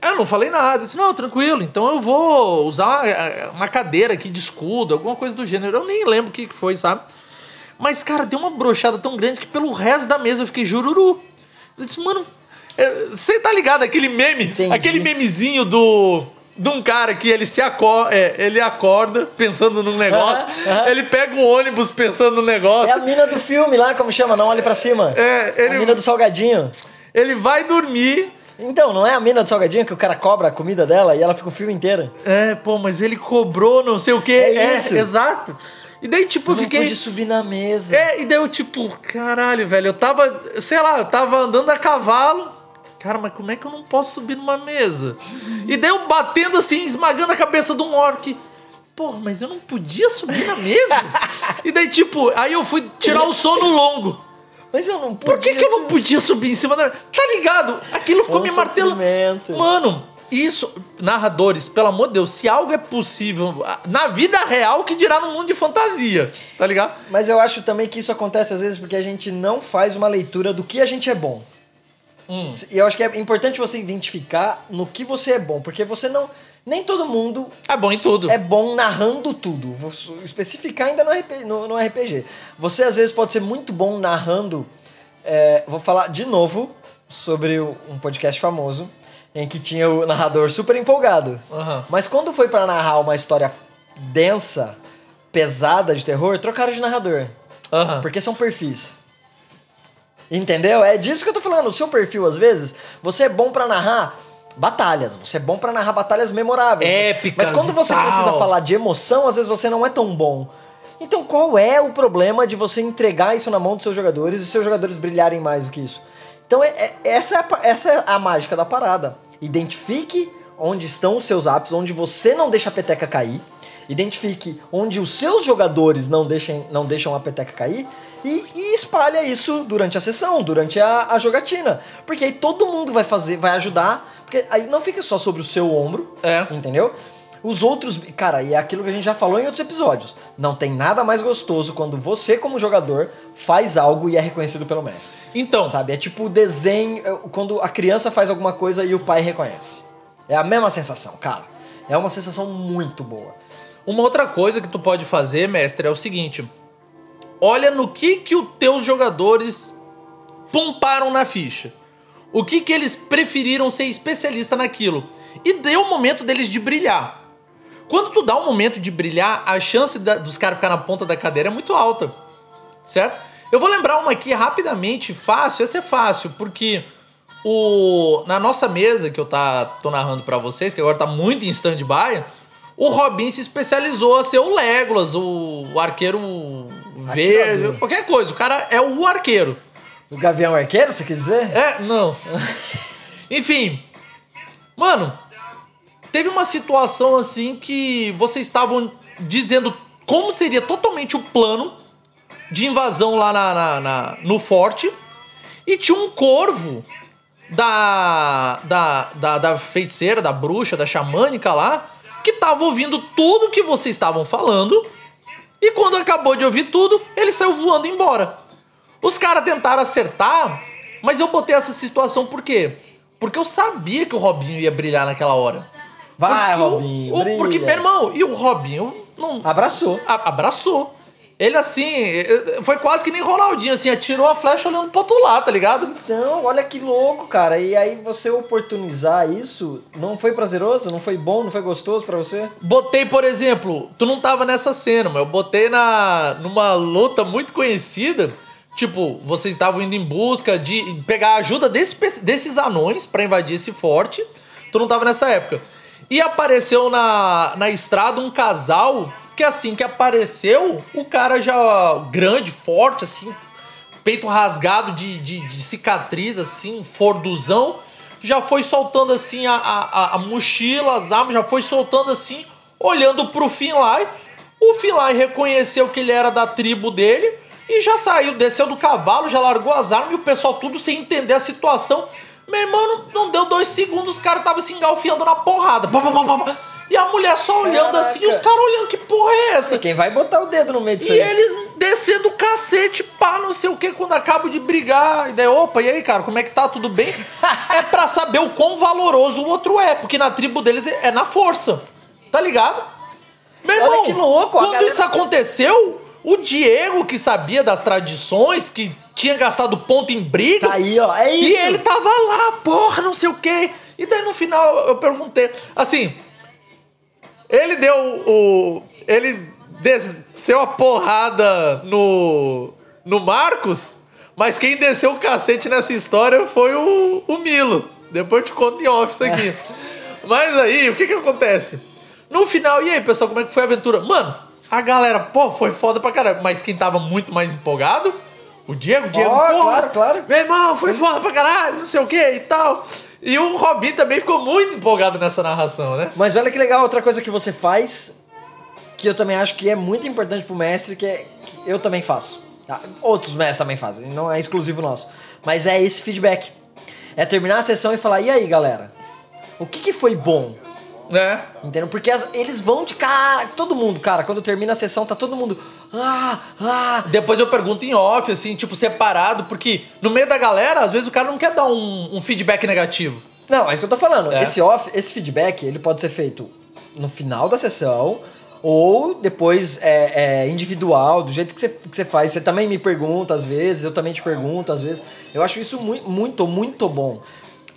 eu não falei nada. Eu disse, não, tranquilo, então eu vou usar eh, uma cadeira aqui de escudo, alguma coisa do gênero. Eu nem lembro o que que foi, sabe? Mas, cara, deu uma brochada tão grande que pelo resto da mesa eu fiquei jururu. Eu disse, mano, eh, você tá ligado? Aquele meme, Entendi. aquele memezinho do. De um cara que ele se acorda, ele acorda pensando num negócio, ele pega o ônibus pensando no negócio, É a mina do filme lá, como chama? Não olhe pra cima. é, A ele, mina do salgadinho. ele vai dormir. Então, não é a mina do salgadinho que o cara cobra a comida dela e ela fica o filme inteiro? É, pô, mas ele cobrou não sei o que. É isso. exato. E daí, tipo, eu não fiquei. pude subir na mesa. É, e daí eu, tipo, caralho, velho, eu tava, sei lá, eu tava andando a cavalo. Cara, mas como é que eu não posso subir numa mesa? E daí eu batendo assim, esmagando a cabeça de um orc. Porra, mas eu não podia subir na mesa? e daí, tipo, aí eu fui tirar o sono longo. Mas eu não podia Por que, que eu não podia subir em cima da. Tá ligado? Aquilo ficou Um me martelando. Mano, isso, narradores, pelo amor de Deus, se algo é possível na vida real, que dirá no mundo de fantasia, tá ligado? Mas eu acho também que isso acontece às vezes porque a gente não faz uma leitura do que a gente é bom. Hum. E eu acho que é importante você identificar no que você é bom, porque você não. Nem todo mundo É bom em tudo. é bom narrando tudo. Vou especificar ainda no RPG, no, no RPG. Você às vezes pode ser muito bom narrando. é, vou falar de novo sobre um podcast famoso em que tinha o narrador super empolgado. Aham. Mas quando foi pra narrar uma história densa, pesada de terror, trocaram de narrador. Aham. Porque são perfis. Entendeu? É disso que eu tô falando. O seu perfil, às vezes, você é bom pra narrar batalhas. Você é bom pra narrar batalhas memoráveis. Épicas Mas quando você precisa falar de emoção, às vezes você não é tão bom. Então qual é o problema de você entregar isso na mão dos seus jogadores e seus jogadores brilharem mais do que isso? Então é- é- essa, é a, essa é a mágica da parada. Identifique onde estão os seus apps, onde você não deixa a peteca cair. Identifique onde os seus jogadores não, deixem, não deixam a peteca cair. E, e espalha isso durante a sessão, durante a, a jogatina. Porque aí todo mundo vai fazer, vai ajudar. Porque aí não fica só sobre o seu ombro, É. entendeu? Os outros, cara, e é aquilo que a gente já falou em outros episódios. Não tem nada mais gostoso quando você, como jogador, faz algo e é reconhecido pelo mestre. Então, Sabe? É tipo o desenho, é, quando a criança faz alguma coisa e o pai reconhece. É a mesma sensação, cara. É uma sensação muito boa. uma outra coisa que tu pode fazer, mestre, é o seguinte. Olha no que que os teus jogadores pomparam na ficha. O que que eles preferiram ser especialista naquilo. E dê o momento deles de brilhar. Quando tu dá um momento de brilhar, a chance da- dos caras ficar na ponta da cadeira é muito alta. Certo? Eu vou lembrar uma aqui rapidamente, fácil, essa é fácil, porque o na nossa mesa que eu tá, tô narrando pra vocês, que agora tá muito em stand-by, o Robin se especializou a ser o Legolas, o, o arqueiro verde, qualquer coisa. O cara é o arqueiro. O Gavião Arqueiro, você quer dizer? É, não. Enfim. Mano, teve uma situação assim que vocês estavam dizendo como seria totalmente o plano de invasão lá na, na- na- no forte. E tinha um corvo da, da, da, da feiticeira, da bruxa, da xamânica lá, que tava ouvindo tudo que vocês estavam falando. E quando acabou de ouvir tudo, ele saiu voando embora. Os caras tentaram acertar, mas eu botei essa situação por quê? Porque eu sabia que o Robinho ia brilhar naquela hora. Vai, Porque o- Robinho. o- brilha. porque, meu irmão, e o Robinho não Abraçou. a- abraçou. Ele assim, foi quase que nem Ronaldinho, assim, atirou a flecha olhando pro outro lado, tá ligado? Então, olha que louco, cara. E aí você oportunizar isso, não foi prazeroso? Não foi bom? Não foi gostoso pra você? Botei, por exemplo, tu não tava nessa cena, mas eu botei na numa luta muito conhecida. Tipo, vocês estavam indo em busca de pegar a ajuda desse desses anões pra invadir esse forte. Tu não tava nessa época. E apareceu na, na estrada um casal que assim que apareceu, o cara já grande, forte, assim, peito rasgado de, de, de cicatriz, assim, forduzão, já foi soltando assim a, a, a- mochila, as armas, já foi soltando assim, olhando pro Finlay. O Finlay reconheceu que ele era da tribo dele e já saiu, desceu do cavalo, já largou as armas e o pessoal tudo sem entender a situação. Meu irmão, não, deu dois segundos, os caras estavam se engalfiando na porrada. Pá, pá, pá. E a mulher só olhando assim, e os Caraca. caras olhando, que porra é essa? Quem vai botar o dedo no meio disso E aí? eles descendo o cacete, pá, não sei o que, quando acabo de brigar. E daí, opa, e aí, cara, como é que tá? Tudo bem? é pra saber o quão valoroso o outro é, porque na tribo deles é na força. Tá ligado? Meu Olha irmão, que louco, quando isso aconteceu, o Diego, que sabia das tradições, que tinha gastado ponto em briga, Tá aí, ó. É isso. e ele tava lá, porra, não sei o quê. E daí no final eu perguntei, assim, ele deu o. Ele desceu a porrada no. no Marcos, mas quem desceu o cacete nessa história foi o, o Milo. Depois eu te conto em off isso aqui. Mas aí, o que que acontece? No final, e aí, pessoal, como é que foi a aventura? Mano, a galera, pô, foi foda pra caramba. Mas quem tava muito mais empolgado? O Diego, o Diego, Ó, porra, claro, claro. meu irmão, foi foda pra caralho, não sei o que e tal. E o Robin também ficou muito empolgado nessa narração, né? Mas olha que legal, outra coisa que você faz, que eu também acho que é muito importante pro mestre, que, é, que eu também faço. Ah, Outros mestres também fazem, não é exclusivo nosso. Mas é esse feedback. É terminar a sessão e falar, e aí, galera? O que, que foi bom? Né? Entendeu? Porque as- eles vão de cara. Todo mundo, cara, quando termina a sessão, tá todo mundo. Ah, ah. Depois eu pergunto em off, assim, tipo, separado, porque no meio da galera, às vezes o cara não quer dar um, um feedback negativo. Não, é isso que eu tô falando. É. Esse off, esse feedback, ele pode ser feito no final da sessão ou depois é, é, individual, do jeito que você, que você faz. Você também me pergunta às vezes, eu também te pergunto às vezes. Eu acho isso muito, muito, muito bom.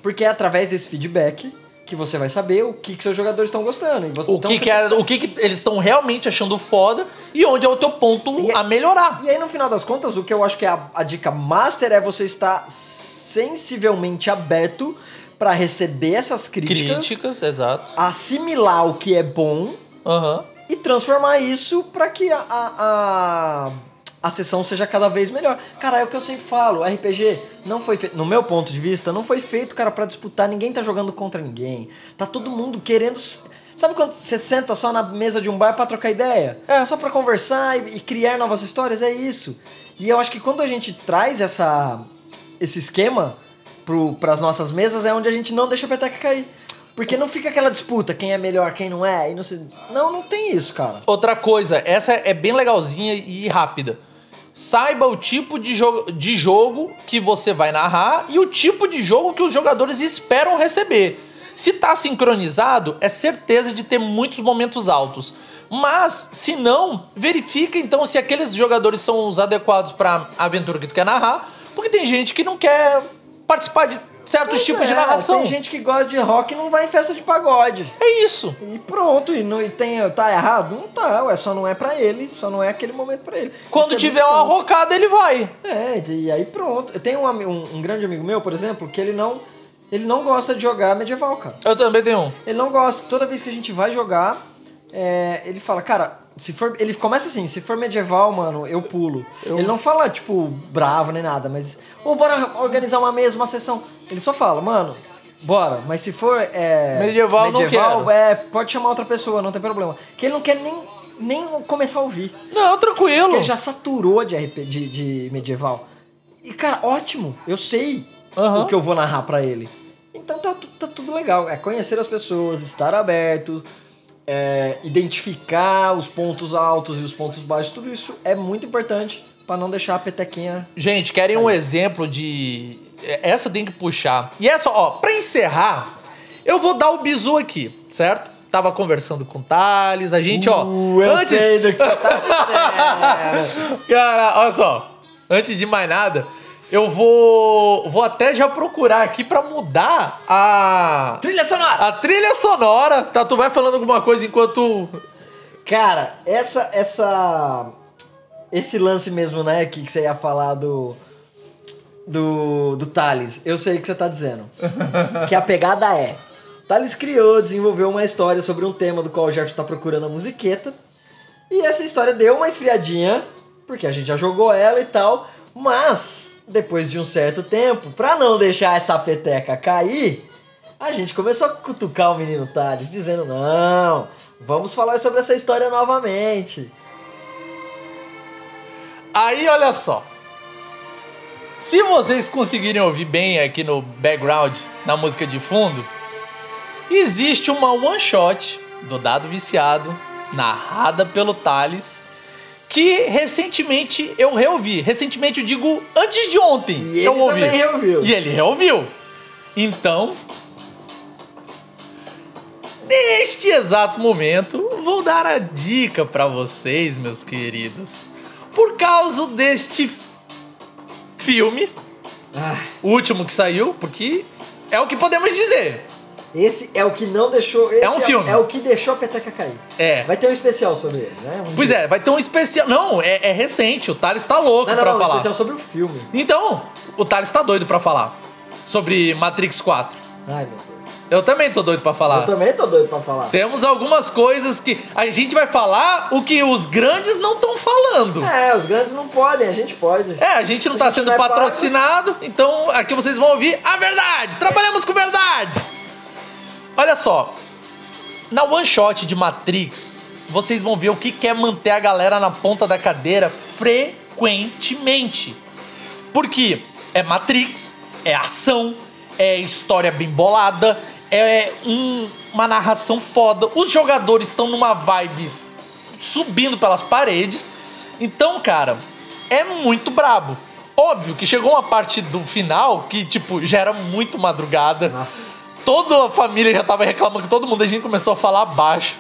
Porque é através desse feedback que você vai saber o que, que seus jogadores estão gostando. E você, O então que, você- que é, o que, que eles estão realmente achando foda e onde é o teu ponto E- a melhorar. E aí, no final das contas, o que eu acho que é a, a dica master é você estar sensivelmente aberto para receber essas críticas, Críticas, exato. assimilar o que é bom Aham. e transformar isso para que a, a, a, a sessão seja cada vez melhor. Cara, é o que eu sempre falo, RPG não foi feito, no meu ponto de vista, não foi feito, cara, para disputar, ninguém tá jogando contra ninguém. Tá todo mundo querendo Sabe quando você senta só na mesa de um bar pra trocar ideia? É. Só pra conversar e, e criar novas histórias? É isso. E eu acho que quando a gente traz essa, esse esquema pro, pras nossas mesas, é onde a gente não deixa a peteca cair. Porque não fica aquela disputa, quem é melhor, quem não é, e não sei. Não, não tem isso, cara. Outra coisa, essa é bem legalzinha e rápida. Saiba o tipo de, jo de jogo que você vai narrar e o tipo de jogo que os jogadores esperam receber. Se tá sincronizado, é certeza de ter muitos momentos altos. Mas, se não, verifica então se aqueles jogadores são os adequados para a aventura que tu quer narrar, porque tem gente que não quer participar de certos Pois tipos de é, narração. Tem gente que gosta de rock e não vai em festa de pagode. É isso. E pronto, e, não, e tem, tá errado? Não tá, ué, só não é pra ele, só não é aquele momento pra ele. Quando é tiver muito uma bom. rocada, ele vai. É, e aí pronto. Eu tenho um, um, um grande amigo meu, por exemplo, que ele não, ele não gosta de jogar medieval, cara. Eu também tenho um. Ele não gosta. Toda vez que a gente vai jogar, é, ele fala, cara, se for. Ele começa assim, se for medieval, mano, eu pulo. Eu- Ele não fala, tipo, bravo nem nada, mas. Ô, bora organizar uma mesa, uma sessão. Ele só fala, mano, bora. Mas se for. É, Medieval, não quero. é, pode chamar outra pessoa, não tem problema. Que ele não quer nem, nem começar a ouvir. Não, tranquilo. Porque ele já saturou de, RP, de, de medieval. E, cara, ótimo. Eu sei Aham. o que eu vou narrar pra ele. Então tá, tá tudo legal. É conhecer as pessoas, estar aberto, é, identificar os pontos altos e os pontos baixos. Tudo isso é muito importante pra não deixar a petequinha... Gente, querem um exemplo de. Essa tem que puxar. E essa, ó, pra encerrar, eu vou dar o bizu aqui, certo? Tava conversando com o Thales, a gente, ó. Uh, eu sei do que você tá dizendo. Cara, olha só. Antes de mais nada, eu vou. Vou até já procurar aqui pra mudar a. Trilha sonora! A trilha sonora, tá? Tu vai falando alguma coisa enquanto. Cara, essa, essa, esse lance mesmo, né, que, que você ia falar do, do, do Thales, eu sei o que você tá dizendo. que a pegada é, Thales criou, desenvolveu uma história sobre um tema do qual o Jefferson tá procurando a musiqueta, e essa história deu uma esfriadinha, porque a gente já jogou ela e tal, mas, depois de um certo tempo, pra não deixar essa peteca cair, a gente começou a cutucar o menino Thales, dizendo: não, vamos falar sobre essa história novamente. Aí, olha só. Se vocês conseguirem ouvir bem aqui no background, na música de fundo, existe uma one shot do Dado Viciado, narrada pelo Thales, que recentemente eu reouvi. Recentemente eu digo antes de ontem. E ele eu ouvi. também reouviu. E ele reouviu. Então, neste exato momento, vou dar a dica pra vocês, meus queridos. Por causa deste filme, Ah, o último que saiu, porque é o que podemos dizer. Esse é o que não deixou. É um filme. É, o que deixou a peteca cair. É. Vai ter um especial sobre ele, né? Um Pois dia. é, vai ter um especial. Não, é, é recente. O Thales tá louco Não, não, pra não, um falar. especial sobre o filme. Então, o Thales tá doido pra falar sobre Matrix 4. Ai, meu Deus. Eu também tô doido pra falar. Eu também tô doido pra falar. Temos algumas coisas que a gente vai falar o que os grandes não estão falando. É, os grandes não podem, a gente pode. É, a gente não A tá gente sendo é patrocinado, então aqui vocês vão ouvir a verdade. Trabalhamos com verdades. Olha só, na one shot de Matrix, vocês vão ver o que quer manter a galera na ponta da cadeira frequentemente. Porque é Matrix, é ação, é história bem bolada, é um- uma narração foda. Os jogadores estão numa vibe subindo pelas paredes. Então, cara, é muito brabo. Óbvio que chegou uma parte do final que, tipo, já era muito madrugada. Nossa. Toda a família já tava reclamando que todo mundo, a gente começou a falar baixo.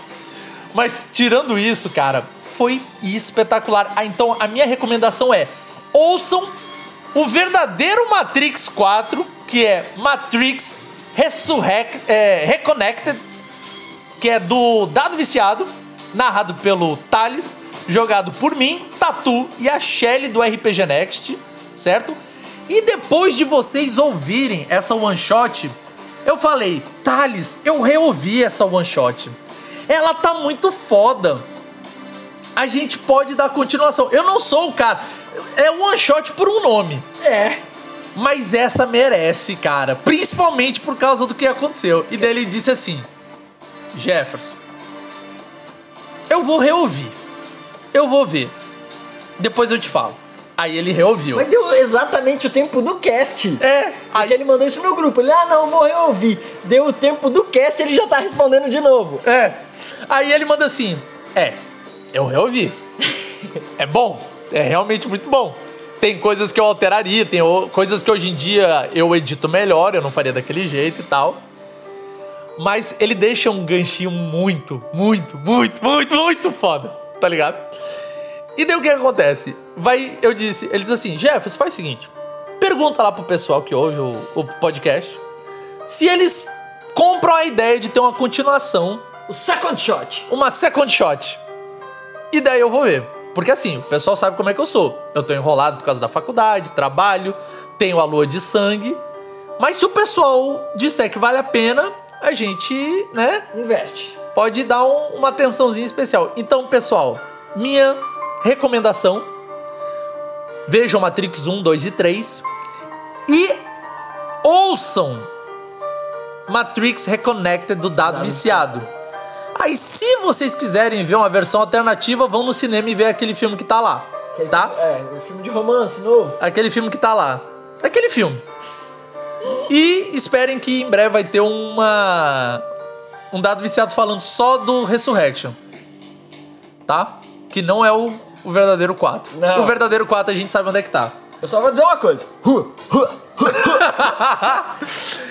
Mas tirando isso, cara, foi espetacular. Ah, então a minha recomendação é: ouçam o verdadeiro Matrix 4, que é Matrix Resurrect, é, Reconnected, que é do Dado Viciado, narrado pelo Thales, jogado por mim, Tatu e a Shelly do RPG Next, certo? E depois de vocês ouvirem essa one shot, eu falei, Thales, eu reouvi essa one shot. Ela tá muito foda. A gente pode dar continuação. Eu não sou o cara. É one shot por um nome. É. Mas essa merece, cara. Principalmente por causa do que aconteceu. E daí ele disse assim: Jefferson, eu vou reouvir. Eu vou ver. Depois eu te falo. Aí ele reouviu. Mas deu exatamente o tempo do cast. É, Aí ele mandou isso no grupo. Ele, ah, não, vou reouvir. Deu o tempo do cast ele já tá respondendo de novo. É. Aí ele manda assim: É, eu reouvi. é bom. É realmente muito bom. Tem coisas que eu alteraria, tem coisas que hoje em dia eu edito melhor, eu não faria daquele jeito e tal. Mas ele deixa um ganchinho muito, muito, muito, muito, muito foda, tá ligado? E daí o que acontece? Vai, eu disse, ele diz assim, Jefferson, faz o seguinte, pergunta lá pro pessoal que ouve o, o podcast se eles compram a ideia de ter uma continuação O second shot. uma second shot. E daí eu vou ver. Porque assim, o pessoal sabe como é que eu sou. Eu tô enrolado por causa da faculdade, trabalho, tenho a lua de sangue. Mas se o pessoal disser que vale a pena, a gente, né, Investe. pode dar um- uma atençãozinha especial. Então, pessoal, minha recomendação: vejam Matrix 1, 2 e 3 e ouçam Matrix Reconnected do Dado Dado Viciado. Aí, se vocês quiserem ver uma versão alternativa, vão no cinema e ver aquele filme que tá lá, Aquele tá? filme- é, o filme de romance novo. Aquele filme que tá lá. Aquele filme. E esperem que em breve vai ter uma. Um dado viciado falando só do Resurrection. Tá? Que não é o, o verdadeiro 4. Não. O verdadeiro 4 a gente sabe onde é que tá. Eu só vou dizer uma coisa.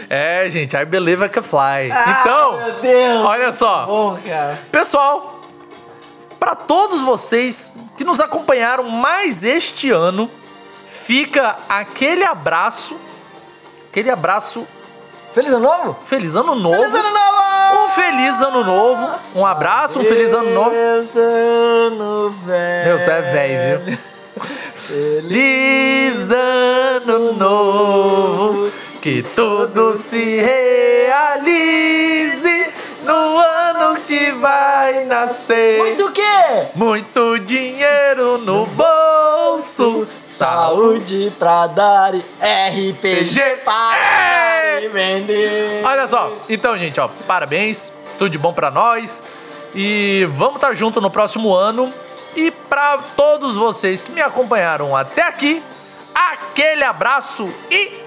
É, gente, I believe I can fly. Ah, então, meu Deus. olha só. Bom, cara. Pessoal, para todos vocês que nos acompanharam mais este ano, fica aquele abraço, aquele abraço, Feliz ano novo? feliz ano novo. Feliz ano novo! Um feliz ano novo, um abraço, um feliz ano novo. Feliz ano velho. Meu, tu é velho, viu? Feliz ano novo, que tudo se realize no ano que vai nascer. Muito o quê? Muito dinheiro no bolso, saúde. Pra dar RPG PG. para É. vender. Olha só, então, gente, ó, parabéns, tudo de bom pra nós. E vamos estar junto no próximo ano. E pra todos vocês que me acompanharam até aqui, aquele abraço e